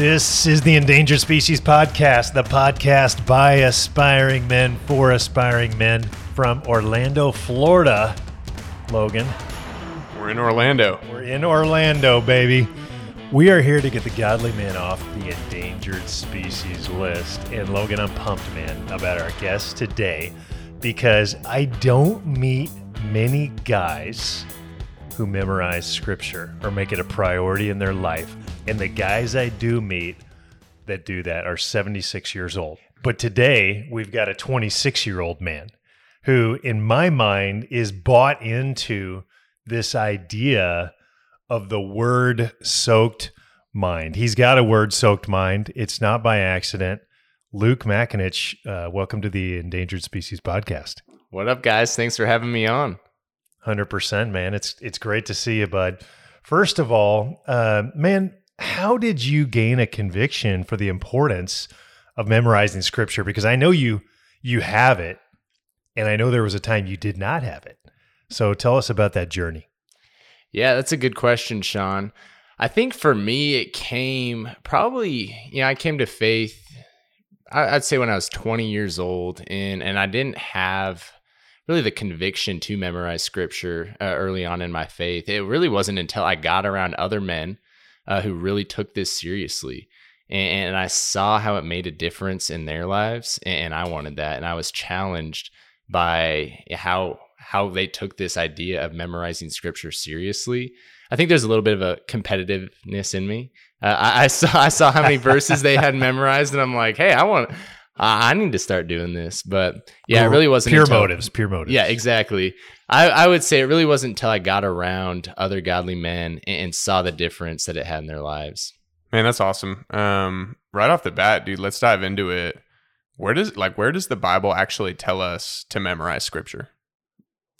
This is the Endangered Species Podcast, the podcast by aspiring men for aspiring men from Orlando, Florida. Logan, We're in Orlando. we're in Orlando, baby. We are here to get the godly man off the endangered species list. And Logan, I'm pumped, man, about our guest today because I don't meet many guys who memorize scripture or make it a priority in their life. And the guys I do meet that do that are 76 years old. But today we've got a 26 year old man who, in my mind, is bought into this idea of the word soaked mind. He's got a word soaked mind. It's not by accident. Luke McAninch, uh, welcome to the Endangered Species Podcast. What up, guys? Thanks for having me on. Hundred percent, man. It's it's great to see you, bud. First of all, uh, man, how did you gain a conviction for the importance of memorizing scripture? Because I know you you have it, and I know there was a time you did not have it. So tell us about that journey. Yeah, that's a good question, Sean. I think for me, it came probably, you know, I came to faith, I'd say when I was 20 years old, and, and I didn't have really the conviction to memorize scripture uh, early on in my faith. It really wasn't until I got around other men uh, who really took this seriously. And, and I saw how it made a difference in their lives, and I wanted that. And I was challenged by how how they took this idea of memorizing scripture seriously. I think there's a little bit of a competitiveness in me. Uh, I, I saw I saw how many verses they had memorized, and I'm like, hey, I want, I I need to start doing this. But yeah, it really wasn't pure until- motives. Pure motives. Yeah, exactly. I, I would say it really wasn't until I got around other godly men and, and saw the difference that it had in their lives. Man, that's awesome. Um, right off the bat, dude, let's dive into it. Where does like where does the Bible actually tell us to memorize scripture?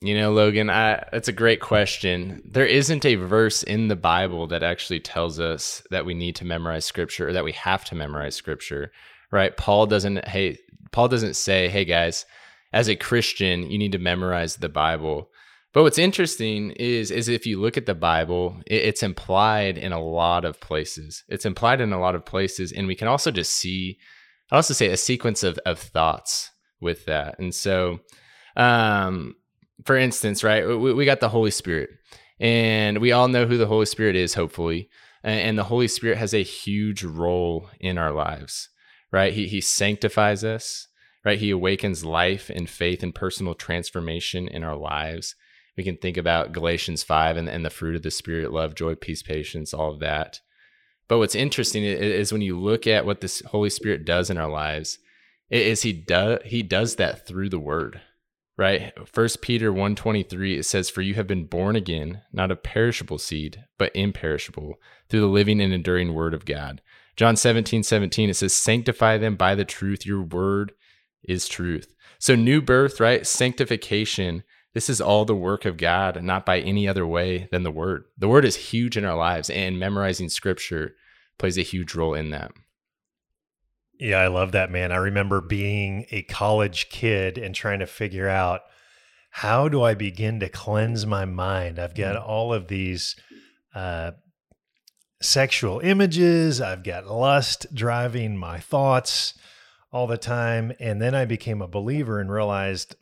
You know, Logan, I, that's a great question. There isn't a verse in the Bible that actually tells us that we need to memorize scripture or that we have to memorize scripture, right? Paul doesn't hey Paul doesn't say, "Hey guys, as a Christian, you need to memorize the Bible." But what's interesting is is if you look at the Bible, it, it's implied in a lot of places. It's implied in a lot of places and we can also just see I also say a sequence of of thoughts with that. And so um for instance, right, we, we got the Holy Spirit, and we all know who the Holy Spirit is, hopefully. And, and the Holy Spirit has a huge role in our lives, right? He, he sanctifies us, right? He awakens life and faith and personal transformation in our lives. We can think about Galatians 5 and, and the fruit of the Spirit love, joy, peace, patience, all of that. But what's interesting is when you look at what this Holy Spirit does in our lives, is he does he does that through the word right first peter 123 it says for you have been born again not of perishable seed but imperishable through the living and enduring word of god john 17 17 it says sanctify them by the truth. Your word is truth. So new birth right? Sanctification this is all the work of god not by any other way than the word. The word is huge in our lives and memorizing scripture plays a huge role in that. Yeah, I love that, man. I remember being a college kid and trying to figure out how do I begin to cleanse my mind? I've got all of these uh, sexual images, I've got lust driving my thoughts all the time. And then I became a believer and realized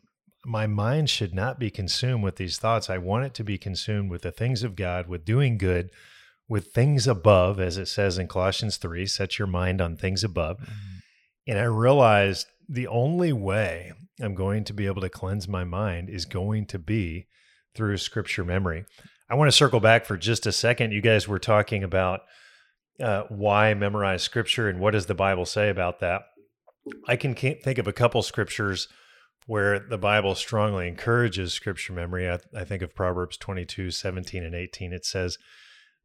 my mind should not be consumed with these thoughts. I want it to be consumed with the things of God, with doing good, with things above, as it says in Colossians 3 set your mind on things above. Mm-hmm. And I realized the only way I'm going to be able to cleanse my mind is going to be through scripture memory. I want to circle back for just a second. You guys were talking about uh, why memorize scripture and what does the Bible say about that. I can think of a couple scriptures where the Bible strongly encourages scripture memory. I, I think of Proverbs 22, 17, and 18. It says,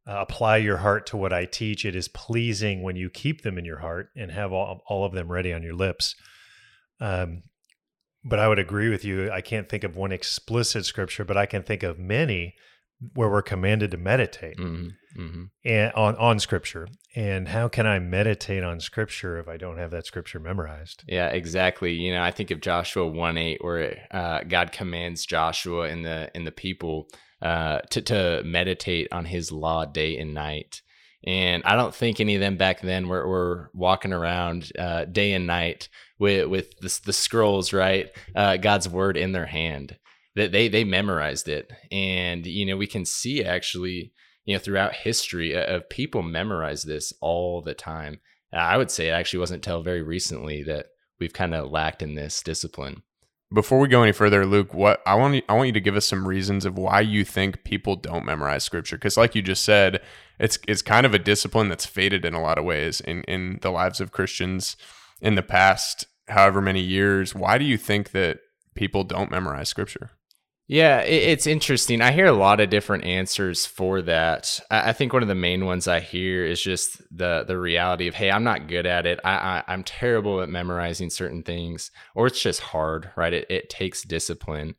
uh, apply your heart to what I teach. It is pleasing when you keep them in your heart and have all, all of them ready on your lips. Um, but I would agree with you. I can't think of one explicit scripture, but I can think of many where we're commanded to meditate Mhm, mhm. and on on scripture. And how can I meditate on scripture if I don't have that scripture memorized? Yeah, exactly. You know, I think of Joshua one eight, where uh, God commands Joshua and the and the people uh, to to meditate on His law day and night. And I don't think any of them back then were, were walking around uh, day and night with with the, the scrolls, right? Uh, God's word in their hand. That they they memorized it, and you know we can see actually you know throughout history uh, of people memorize this all the time. Uh, I would say it actually wasn't until very recently that we've kind of lacked in this discipline. Before we go any further, Luke, what I want you, I want you to give us some reasons of why you think people don't memorize scripture because like you just said, it's it's kind of a discipline that's faded in a lot of ways in in the lives of Christians in the past however many years. Why do you think that people don't memorize scripture? Yeah, it's interesting. I hear a lot of different answers for that. I think one of the main ones I hear is just the the reality of, hey, I'm not good at it. I, I am terrible at memorizing certain things, or it's just hard, right? It it takes discipline.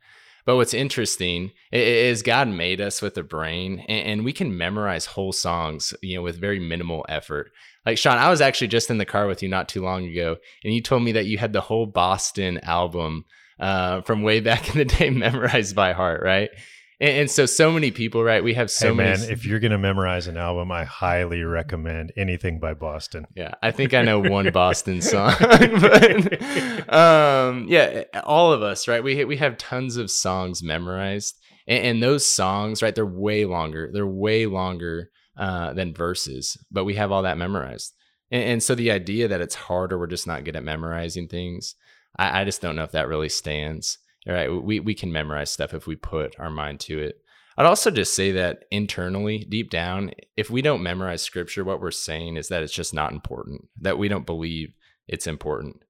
But what's interesting is God made us with a brain, and we can memorize whole songs, you know, with very minimal effort. Like Sean, I was actually just in the car with you not too long ago, and you told me that you had the whole Boston album uh, from way back in the day memorized by heart, right? And, and, so, so many people, right? We have so hey, many. Man, if you're going to memorize an album, I highly recommend anything by Boston. Yeah, I think I know one Boston song, but um, yeah, all of us, right? We we have tons of songs memorized, and, and those songs, right? They're way longer. They're way longer uh, than verses, but we have all that memorized. And, and so the idea that it's hard or we're just not good at memorizing things I, I just don't know if that really stands. All right, we we can memorize stuff if we put our mind to it. I'd also just say that internally, deep down, if we don't memorize scripture, what we're saying is that it's just not important, that we don't believe it's important.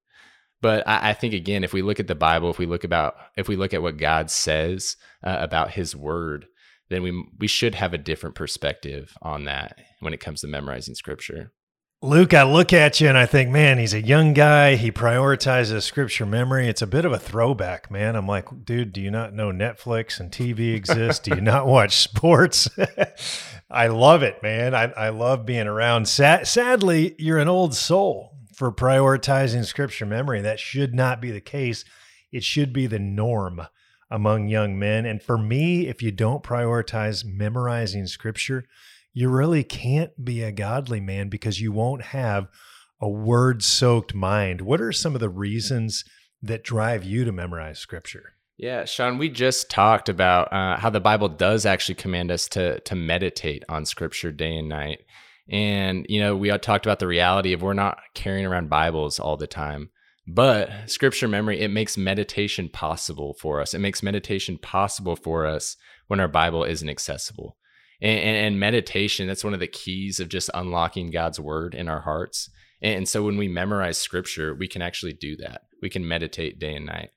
But I, I think again, if we look at the Bible, if we look about if we look at what God says uh, about His Word, then we we should have a different perspective on that when it comes to memorizing scripture. Luke, I look at you and I think, man, he's a young guy. He prioritizes scripture memory. It's a bit of a throwback, man. I'm like, dude, do you not know Netflix and TV exist? do you not watch sports? I love it, man. I, I love being around. Sad, sadly, you're an old soul for prioritizing scripture memory. That should not be the case. It should be the norm among young men. And for me, if you don't prioritize memorizing scripture, you really can't be a godly man because you won't have a word soaked mind. What are some of the reasons that drive you to memorize scripture? Yeah, Sean, we just talked about uh, how the Bible does actually command us to to meditate on scripture day and night. And, you know, we talked about the reality of we're not carrying around Bibles all the time. But scripture memory, it makes meditation possible for us. It makes meditation possible for us when our Bible isn't accessible and, and, meditation that's one of the keys of just unlocking god's word in our hearts. And so when we memorize scripture we can actually do that. We can meditate day and night.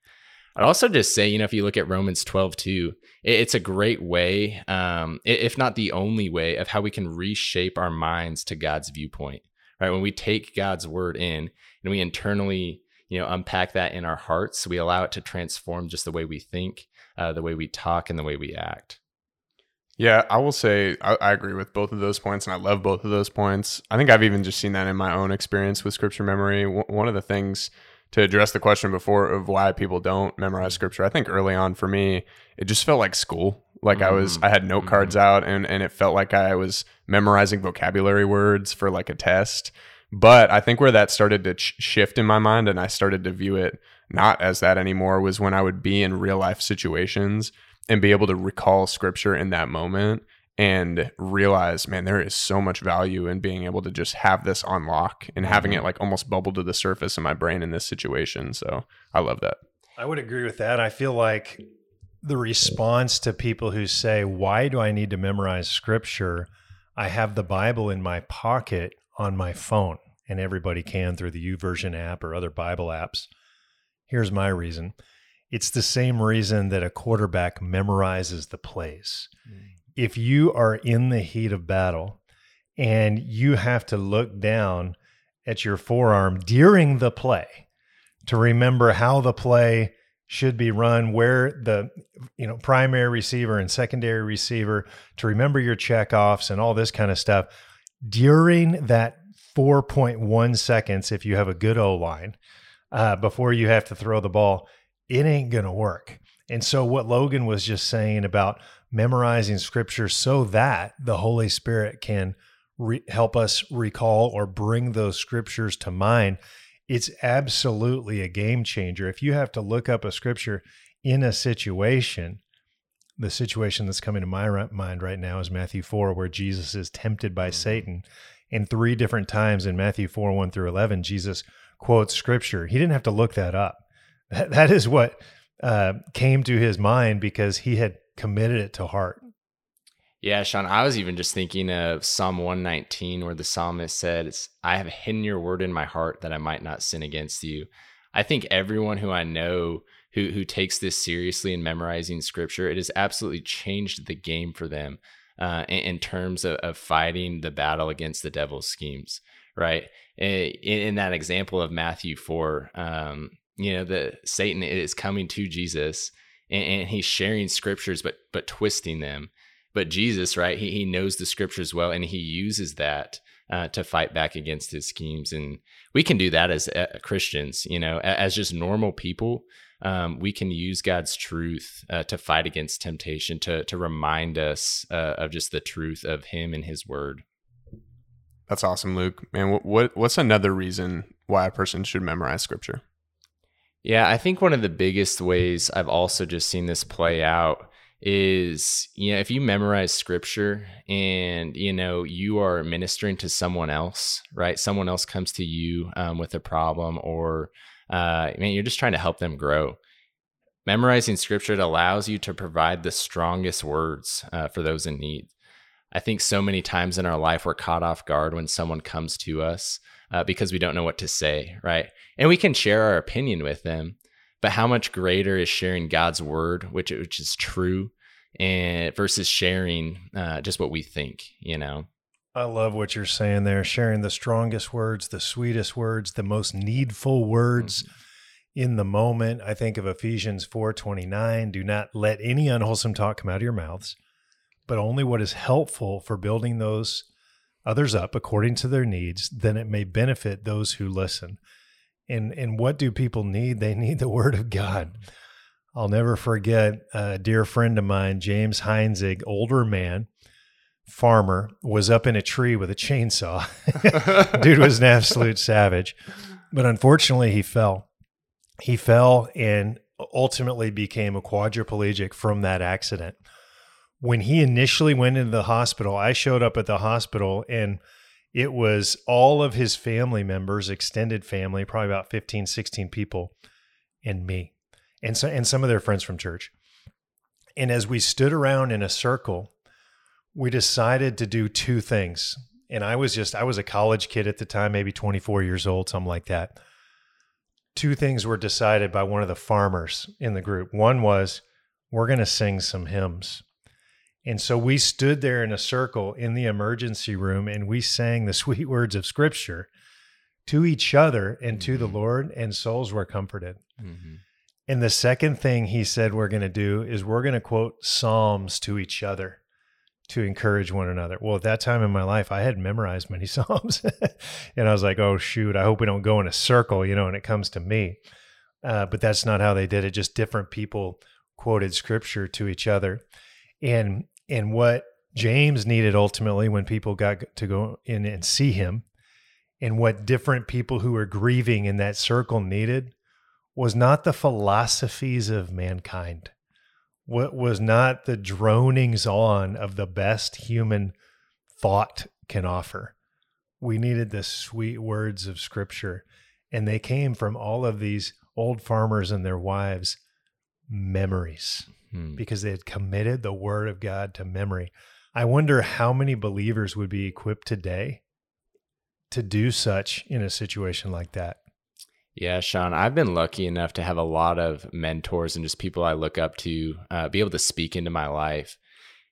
I'd also just say you know if you look at romans 12 2 it's a great way um, if not the only way of how we can reshape our minds to god's viewpoint right? When we take god's word in and we internally you know unpack that in our hearts we allow it to transform just the way we think uh, the way we talk and the way we act yeah, I will say I, I, agree with both of those points, and I love both of those points. I think I've even just seen that in my own experience with scripture memory. W- one of the things to address the question before of why people don't memorize scripture, I think early on for me, it just felt like school. Like mm-hmm. I was, mm. I had note cards mm-hmm. out, and and it felt like I was memorizing vocabulary words for like a test. But I think where that started to ch- shift in my mind, and I started to view it not as that anymore, was when I would be in real life situations and be able to recall scripture in that moment and realize, man, there is so much value in being able to just have this unlock and having it mm-hmm. like almost bubble to the surface in my brain in this situation. So I love that. I would agree with that. I feel like the response to people who say, Why do I need to memorize scripture? I have the Bible in my pocket on my phone, and everybody can through the YouVersion app or other Bible apps. Here's my reason it's the same reason that a quarterback memorizes the plays. Mm. If you are in the heat of battle and you have to look down at your forearm during the play to remember how the play should be run, where the you know primary receiver and secondary receiver to remember your checkoffs and all this kind of stuff during that 4.1 seconds if you have a good O line uh, before you have to throw the ball it ain't going to work. And so, what Logan was just saying about memorizing scripture so that the Holy Spirit can re- help us recall or bring those scriptures to mind, it's absolutely a game changer. If you have to look up a scripture in a situation, the situation that's coming to my mind right now is Matthew 4, where Jesus is tempted by mm-hmm. Satan. And three different times in Matthew 4, 1 through 11, Jesus quotes scripture. He didn't have to look that up. That, is what uh, came to his mind because he had committed it to heart. Yeah, Sean, I was even just thinking of Psalm 119, where the psalmist said, I have hidden your word in my heart that I might not sin against you. I think everyone who I know who, who takes this seriously in memorizing scripture, it has absolutely changed the game for them uh, in, in, terms of, of fighting the battle against the devil's schemes, right? In, in that example of Matthew 4, um, you know that satan is coming to jesus and, and, he's sharing scriptures but but twisting them. But jesus right he, he knows the scriptures well and he uses that uh, to fight back against his schemes. And we can do that as uh, christians you know as just normal people um, we can use god's truth uh, to fight against temptation to to remind us uh, of just the truth of him and his word. That's awesome luke. Man what, what what's another reason why a person should memorize scripture yeah, I think one of the biggest ways I've also just seen this play out is you know if you memorize scripture and you know you are ministering to someone else right? Someone else comes to you um, with a problem or uh, man you're just trying to help them grow. Memorizing scripture it allows you to provide the strongest words uh, for those in need i think so many times in our life we're caught off guard when someone comes to us uh, because we don't know what to say, right? And we can share our opinion with them, but how much greater is sharing God's word, which which is true, and versus sharing uh, just what we think, you know? I love what you're saying there, sharing the strongest words, the sweetest words, the most needful words. Mm-hmm in the moment. I think of Ephesians 4:29, do not let any unwholesome talk come out of your mouths, but only what is helpful for building those others up according to their needs, then it may benefit those who listen. And and what do people need? They need the word of God. I'll never forget a dear friend of mine, James Heinzig, older man, farmer, was up in a tree with a chainsaw. Dude was an absolute savage. But unfortunately, he fell. He fell and ultimately became a quadriplegic from that accident when he initially went into the hospital, I showed up at the hospital and it was all of his family members, extended family, probably about 15, 16 people, and me. And so and some of their friends from church. And as we stood around in a circle, we decided to do two things. And I was just I was a college kid at the time, maybe 24 years old, something like that. Two things were decided by one of the farmers in the group. One was we're going to sing some hymns and so we stood there in a circle in the emergency room and we sang the sweet words of scripture to each other and to mm-hmm. the Lord, and souls were comforted. Mm-hmm. And the second thing he said we're going to do is we're going to quote Psalms to each other to encourage one another. Well, at that time in my life, I had memorized many Psalms. and I was like, oh, shoot, I hope we don't go in a circle, you know, when it comes to me. Uh, but that's not how they did it. Just different people quoted scripture to each other and and what James needed ultimately when people got to go in and see him, and what different people who were grieving in that circle needed was not the philosophies of mankind, what was not the dronings on of the best human thought can offer. We needed the sweet words of scripture, and they came from all of these old farmers and their wives' memories hmm. because they had committed the word of God to memory. I wonder how many believers would be equipped today to do such in a situation like that. Yeah, Sean, I've been lucky enough to have a lot of mentors and just people I look up to uh, be able to speak into my life.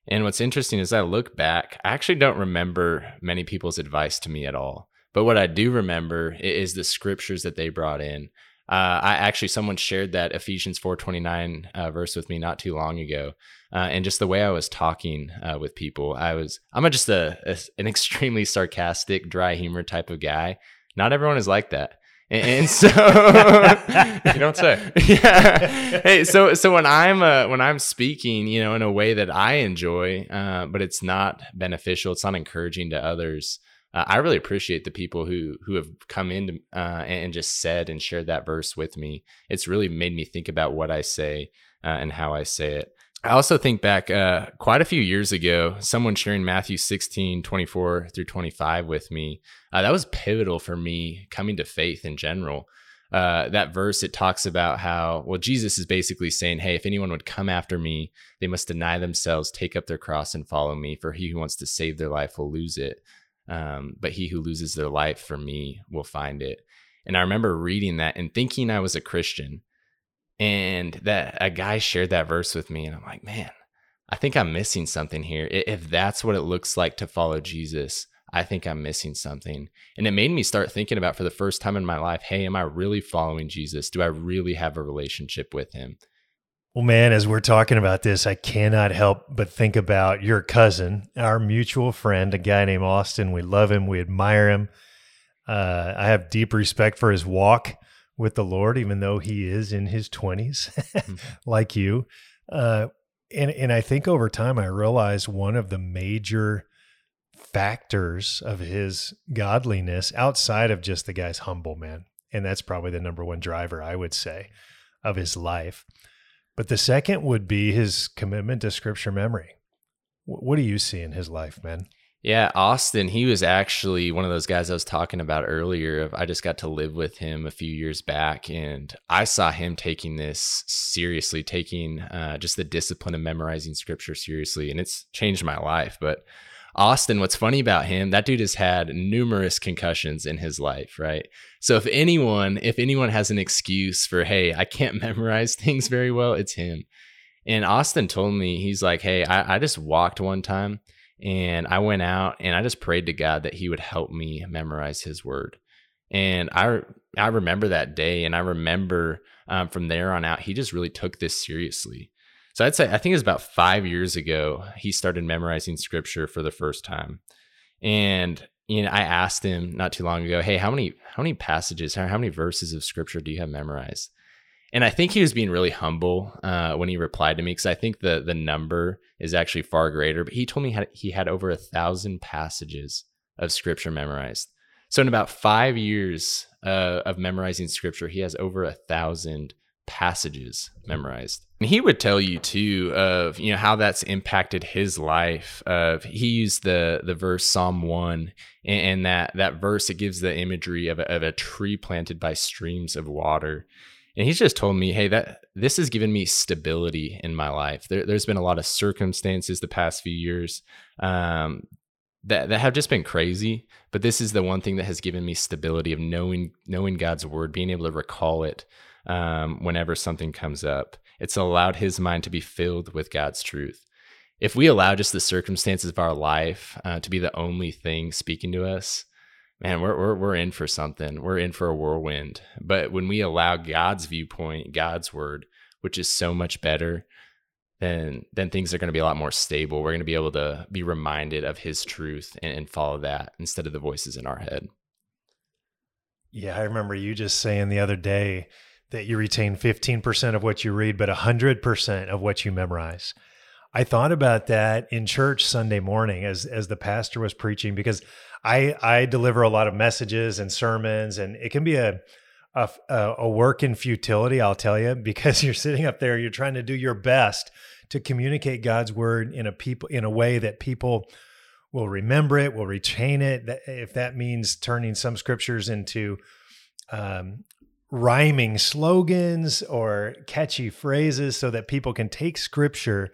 And what's interesting is I look back, I actually don't remember many people's advice to me at all. But what I do remember is the scriptures that they brought in. Uh, I actually someone shared that Ephesians 4:29 uh, verse with me not too long ago, uh, and just the way I was talking uh, with people, I was I'm just a, a, an extremely sarcastic, dry humor type of guy. Not everyone is like that, And, and so you don't say. yeah. Hey, so so when I'm uh, when I'm speaking, you know, in a way that I enjoy, uh, but it's not beneficial, it's not encouraging to others. Uh, I really appreciate the people who who have come in uh, and just said and shared that verse with me. It's really made me think about what I say uh, and how I say it. I also think back uh, quite a few years ago, someone sharing Matthew 16, 24 through 25 with me. Uh, that was pivotal for me coming to faith in general. Uh, that verse, it talks about how, well, Jesus is basically saying, hey, if anyone would come after me, they must deny themselves, take up their cross, and follow me. For he who wants to save their life will lose it. Um, but he who loses their life for me will find it. And I remember reading that and thinking I was a Christian. And that a guy shared that verse with me and i'm like man i think i'm missing something here. If that's what it looks like to follow jesus i think i'm missing something. And it made me start thinking about for the first time in my life hey am i really following jesus? Do i really have a relationship with him well man as we're talking about this i cannot help but think about your cousin our mutual friend a guy named austin we love him we admire him uh, i have deep respect for his walk with the Lord, even though he is in his 20s, mm-hmm. like you. Uh, and, and I think over time, I realized one of the major factors of his godliness outside of just the guy's humble man. And that's probably the number one driver, I would say, of his life. But the second would be his commitment to scripture memory. What do you see in his life, man? Yeah, Austin, he was actually one of those guys I was talking about earlier. I just got to live with him a few years back, and I saw him taking this seriously, taking uh, just the discipline of memorizing scripture seriously, and it's changed my life. But Austin, what's funny about him, that dude has had numerous concussions in his life, right? So if anyone, if anyone has an excuse for, hey, I can't memorize things very well, it's him. And Austin told me, he's like, hey, I, I just walked one time and I went out and I just prayed to God that He would help me memorize His Word. And I I remember that day, and I remember um, from there on out, he just really took this seriously. So I'd say I think it was about five years ago he started memorizing Scripture for the first time, and you know I asked him not too long ago, hey, how many how many passages, how, how many verses of Scripture do you have memorized? and I think he was being really humble uh, when he replied to me because I think the the number is actually far greater. But he told me he had over a thousand passages of scripture memorized. So in about five years uh, of memorizing scripture, he has over a thousand passages memorized. And he would tell you too of you know how that's impacted his life. Of he used the the verse Psalm one, and, that that verse it gives the imagery of a, of a tree planted by streams of water and he's just told me, hey, that this has given me stability in my life. There, has been a lot of circumstances the past few years um, that that have just been crazy, but this is the one thing that has given me stability of knowing knowing God's word, being able to recall it um, whenever something comes up. It's allowed his mind to be filled with God's truth. If we allow just the circumstances of our life uh, to be the only thing speaking to us, man, we're, we're, we're in for something. We're in for a whirlwind. But when we allow God's viewpoint, God's word, which is so much better, then then things are going to be a lot more stable. We're going to be able to be reminded of His truth and, and follow that instead of the voices in our head. Yeah, I remember you just saying the other day that you retain 15% of what you read, but 100% of what you memorize. I thought about that in church Sunday morning as as the pastor was preaching because I I deliver a lot of messages and sermons, and it can be a a, a work in futility. I'll tell you because you're sitting up there, you're trying to do your best to communicate God's word in a people in a way that people will remember it, will retain it. If that means turning some scriptures into um, rhyming slogans or catchy phrases so that people can take scripture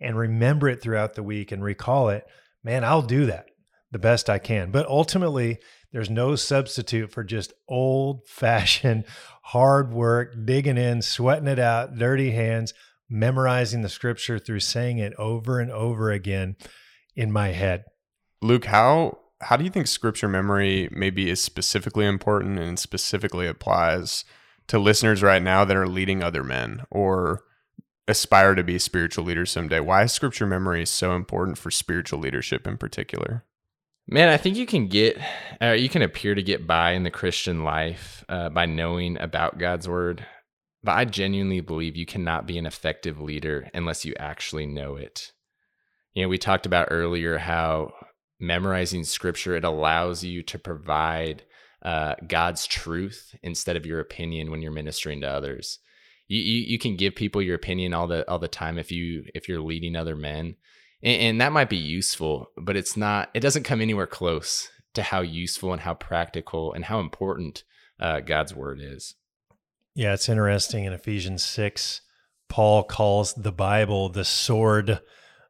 and remember it throughout the week and recall it, man, I'll do that the best I can. But ultimately, there's no substitute for just old fashioned hard work, digging in, sweating it out, dirty hands, memorizing the scripture through saying it over and over again in my head. Luke, how how do you think scripture memory maybe is specifically important and specifically applies to listeners right now that are leading other men or aspire to be spiritual leaders someday? Why is scripture memory so important for spiritual leadership in particular? Man, I think you can get, uh, you can appear to get by in the Christian life uh, by knowing about God's word. But I genuinely believe you cannot be an effective leader unless you actually know it. You know, we talked about earlier how memorizing scripture it allows you to provide uh, God's truth instead of your opinion when you're ministering to others. You, you, you can give people your opinion all the all the time if you if you're leading other men, and, and that might be useful, but it's not. It doesn't come anywhere close to how useful and how practical and how important uh, God's word is. Yeah, it's interesting. In Ephesians 6, Paul calls the Bible the sword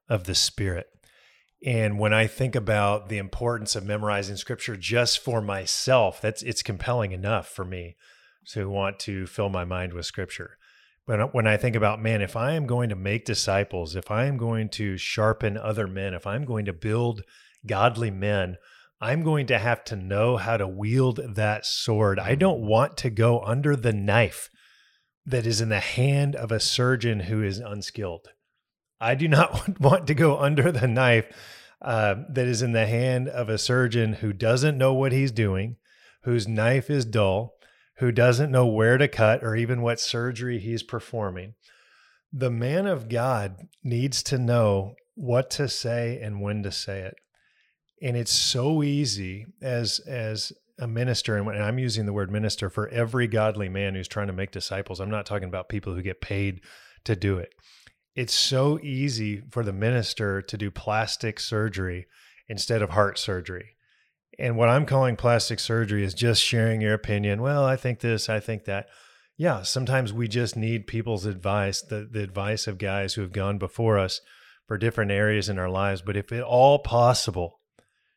of the Spirit. And when I think about the importance of memorizing scripture just for myself, that's it's compelling enough for me to want to fill my mind with scripture. But uh, when I think about, man, if I am going to make disciples, if I am going to sharpen other men, if I'm going to build godly men, I'm going to have to know how to wield that sword. I don't want to go under the knife that is in the hand of a surgeon who is unskilled. I do not want to go under the knife uh, that is in the hand of a surgeon who doesn't know what he's doing, whose knife is dull, who doesn't know where to cut or even what surgery he's performing. The man of God needs to know what to say and when to say it. And it's so easy as as a minister, and I'm using the word minister for every godly man who's trying to make disciples. I'm not talking about people who get paid to do it it's so easy for the minister to do plastic surgery instead of heart surgery. And what I'm calling plastic surgery is just sharing your opinion. Well, I think this, I think that. Yeah, sometimes we just need people's advice, the, the advice of guys who have gone before us for different areas in our lives. But if at all possible,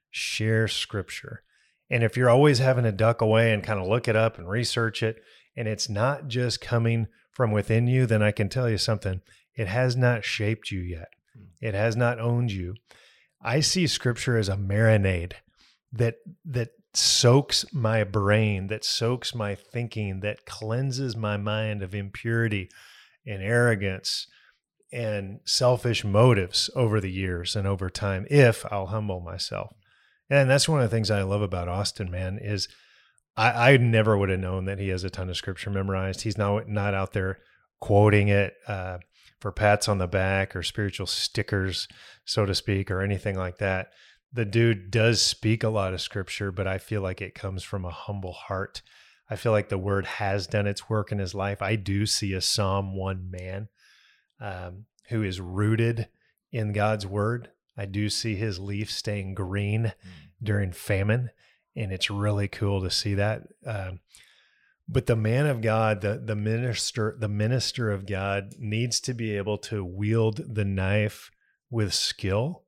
share scripture. And if you're always having to duck away and kind of look it up and research it, and it's not just coming from within you, then I can tell you something it has not shaped you yet. Hmm. It has not owned you. I see scripture as a marinade that that soaks my brain, that soaks my thinking, that cleanses my mind of impurity and arrogance and selfish motives over the years and over time if I'll humble myself. And that's one of the things I love about Austin, man, is I, I never would have known that he has a ton of scripture memorized. He's not not out there quoting it, uh, for pats on the back or spiritual stickers, so to speak, or anything like that. The dude does speak a lot of scripture, but I feel like it comes from a humble heart. I feel like the word has done its work in his life. I do see a Psalm 1 man um, who is rooted in God's word. I do see his leaf staying green mm. during famine, and it's really cool to see that. Um, but the man of God, the the minister, the minister of God needs to be able to wield the knife with skill.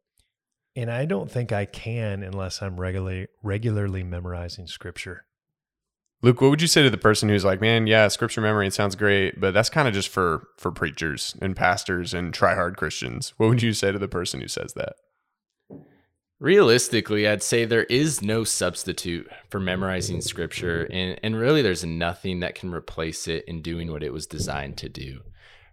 And I don't think I can unless I'm regularly regularly memorizing scripture. Luke, what would you say to the person who's like, "Man, yeah, scripture memory it sounds great, but that's kind of just for for preachers and pastors and try hard Christians." What would you say to the person who says that? Realistically, I'd say there is no substitute for memorizing scripture, and, and really there's nothing that can replace it in doing what it was designed to do.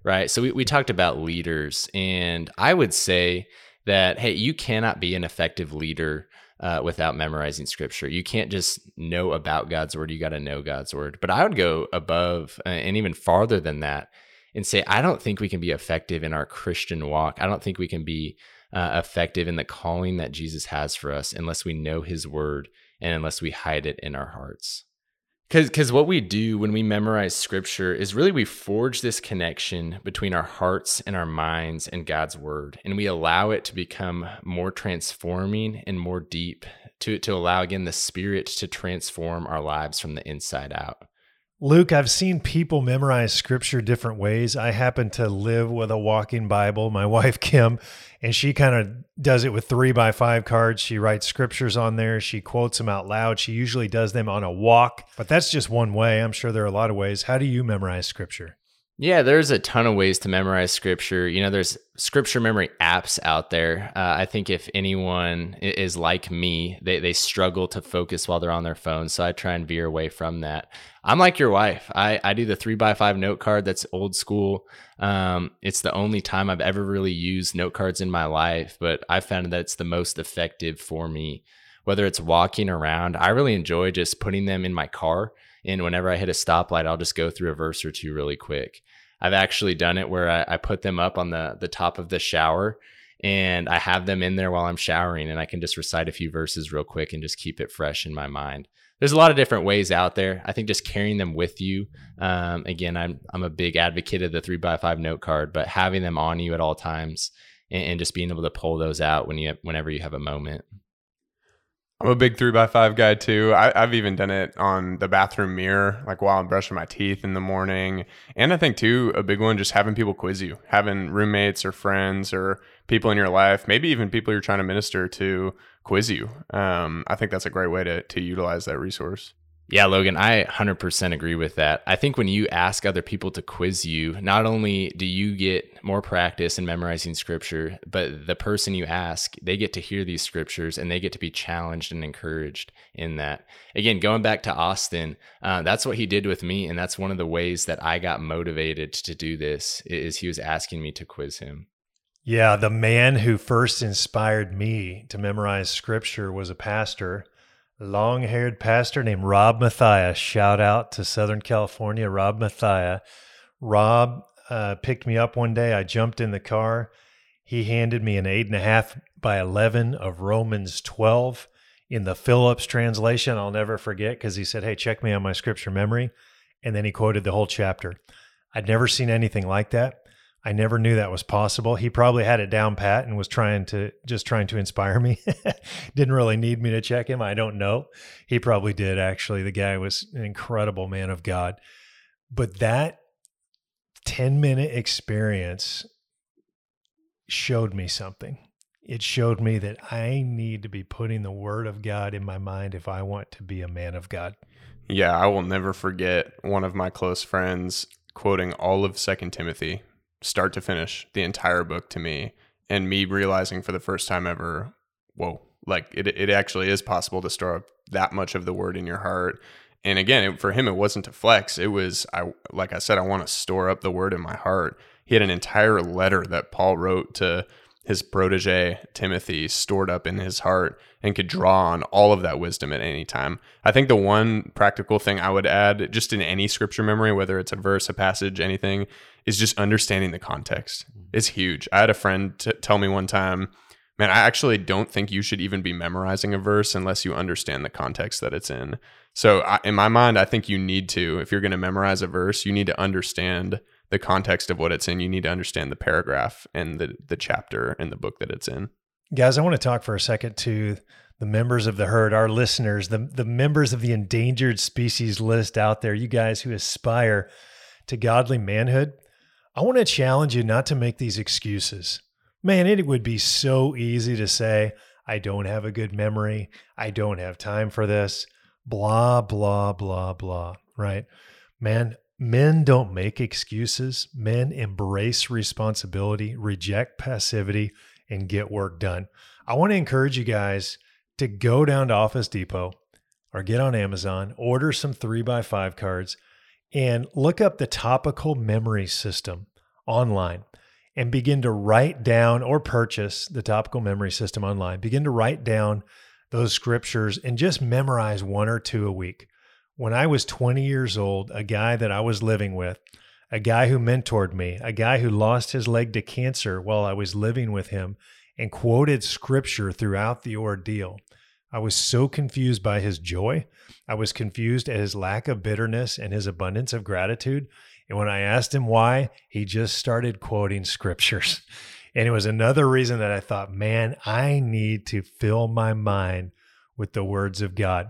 Right. So we, we talked about leaders, and I would say that, hey, you cannot be an effective leader uh, without memorizing scripture. You can't just know about God's word, you got to know God's word. But I would go above uh, and even farther than that and say, I don't think we can be effective in our Christian walk. I don't think we can be uh, effective in the calling that Jesus has for us unless we know his word and unless we hide it in our hearts. Because what we do when we memorize scripture is really we forge this connection between our hearts and our minds and God's word. And we allow it to become more transforming and more deep to, to allow, again, the spirit to transform our lives from the inside out. Luke, I've seen people memorize scripture different ways. I happen to live with a walking Bible, my wife, Kim, and she kind of does it with three by five cards. She writes scriptures on there. She quotes them out loud. She usually does them on a walk, but that's just one way. I'm sure there are a lot of ways. How do you memorize scripture? Yeah, there's a ton of ways to memorize scripture. You know, there's scripture memory apps out there. Uh, I think if anyone is like me, they, they struggle to focus while they're on their phone. So I try and veer away from that. I'm like your wife. I, I do the three by five note card that's old school. Um, it's the only time I've ever really used note cards in my life, but I found that it's the most effective for me whether it's walking around. I really enjoy just putting them in my car. And whenever I hit a stoplight, I'll just go through a verse or two really quick. I've actually done it where I, I put them up on the, the top of the shower and I have them in there while I'm showering and I can just recite a few verses real quick and just keep it fresh in my mind. There's a lot of different ways out there. I think just carrying them with you. Um, again, I'm I'm a big advocate of the three by five note card, but having them on you at all times and, and just being able to pull those out when you whenever you have a moment. I'm a big three by five guy too. I, have even done it on the bathroom mirror, like while I'm brushing my teeth in the morning. And I think too, a big one, just having people quiz you, having roommates or friends or people in your life, maybe even people you're trying to minister to quiz you. Um, I think that's a great way to to utilize that resource. Yeah, Logan, I 100% agree with that. I think when you ask other people to quiz you, not only do you get more practice in memorizing scripture, but the person you ask, they get to hear these scriptures and they get to be challenged and encouraged in that. Again, going back to Austin, uh, that's what he did with me. And that's one of the ways that I got motivated to do this is he was asking me to quiz him. Yeah, the man who first inspired me to memorize scripture was a pastor long haired pastor named Rob Mathia. Shout out to Southern California, Rob Mathia. Rob uh, picked me up one day. I jumped in the car. He handed me an eight and a half by 11 of Romans 12 in the Phillips translation. I'll never forget because he said, Hey, check me on my scripture memory. And then he quoted the whole chapter. I'd never seen anything like that. I never knew that was possible. He probably had it down pat and was trying to just trying to inspire me. Didn't really need me to check him. I don't know. He probably did actually. The guy was an incredible man of God. But that 10 minute experience showed me something. It showed me that I need to be putting the word of God in my mind if I want to be a man of God. Yeah, I will never forget one of my close friends quoting all of Second Timothy start to finish, the entire book to me, and me realizing for the first time ever, whoa, like it, it actually is possible to store up that much of the word in your heart. And again, it, for him, it wasn't to flex. It was, I like I said, I want to store up the word in my heart. He had an entire letter that Paul wrote to his protege Timothy stored up in his heart and could draw on all of that wisdom at any time. I think the one practical thing I would add, just in any scripture memory, whether it's a verse, a passage, anything, is just understanding the context. Mm-hmm. It's huge. I had a friend t- tell me one time, man, I actually don't think you should even be memorizing a verse unless you understand the context that it's in. So, I, in my mind, I think you need to, if you're going to memorize a verse, you need to understand the context of what it's in. You need to understand the paragraph and the the chapter in the book that it's in. Guys, I want to talk for a second to the members of the herd, our listeners, the the members of the endangered species list out there, you guys who aspire to godly manhood. I want to challenge you not to make these excuses. Man, it would be so easy to say, I don't have a good memory. I don't have time for this. Blah, blah, blah, blah. Right? Man, Men don't make excuses. Men embrace responsibility, reject passivity, and get work done. I want to encourage you guys to go down to Office Depot or get on Amazon, order some three by five cards, and look up the topical memory system online and begin to write down or purchase the topical memory system online. Begin to write down those scriptures and just memorize one or two a week when I was 20 years old, a guy that I was living with, a guy who mentored me, a guy who lost his leg to cancer while I was living with him and quoted scripture throughout the ordeal. I was so confused by his joy. I was confused at his lack of bitterness and his abundance of gratitude. And when I asked him why, he just started quoting scriptures. And it was another reason that I thought, man, I need to fill my mind with the words of God.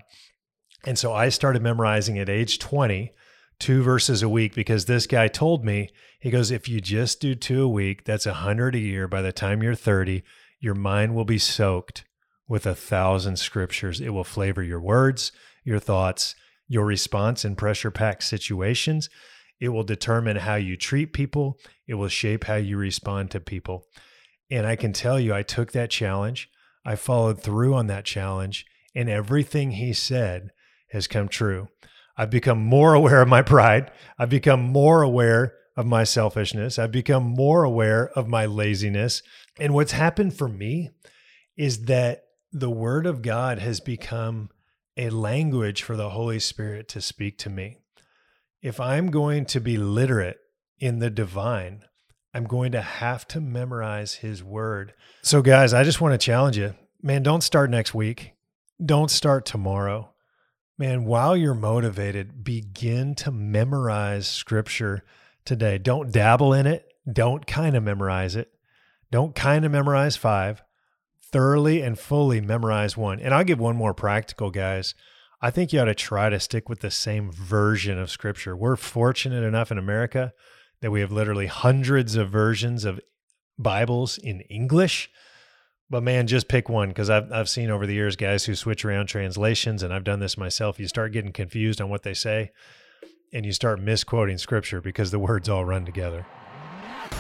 And so I started memorizing at age 20, two verses a week, because this guy told me, he goes, if you just do two a week, that's a hundred a year. By the time you're 30, your mind will be soaked with a thousand scriptures. It will flavor your words, your thoughts, your response in pressure packed situations. It will determine how you treat people. It will shape how you respond to people. And I can tell you, I took that challenge. I followed through on that challenge. And everything he said has come true. I've become more aware of my pride. I've become more aware of my selfishness. I've become more aware of my laziness. And what's happened for me is that the Word of God has become a language for the Holy Spirit to speak to me. If I'm going to be literate in the divine, I'm going to have to memorize His Word. So, guys, I just want to challenge you man, don't start next week. Don't start tomorrow. Man, while you're motivated, begin to memorize Scripture today. Don't dabble in it. Don't kind of memorize it. Don't kind of memorize five. Thoroughly and fully memorize one. And I'll give one more practical, guys. I think you ought to try to stick with the same version of scripture. We're fortunate enough in America that we have literally hundreds of versions of Bibles in English. But man, just pick one because I've I've seen over the years guys who switch around translations, and I've done this myself. You start getting confused on what they say, and you start misquoting scripture because the words all run together.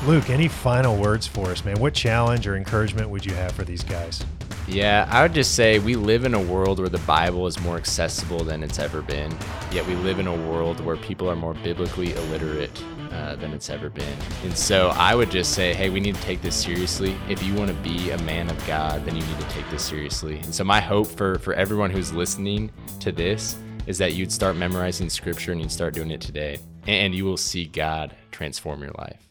Luke, any final words for us, man? What challenge or encouragement would you have for these guys? Yeah, I would just say we live in a world where the Bible is more accessible than it's ever been. Yet we live in a world where people are more biblically illiterate uh, than it's ever been. And so I would just say, hey, we need to take this seriously. If you want to be a man of God, then you need to take this seriously. And so my hope for for everyone who's listening to this is that you'd start memorizing scripture and you'd start doing it today, and you will see God transform your life.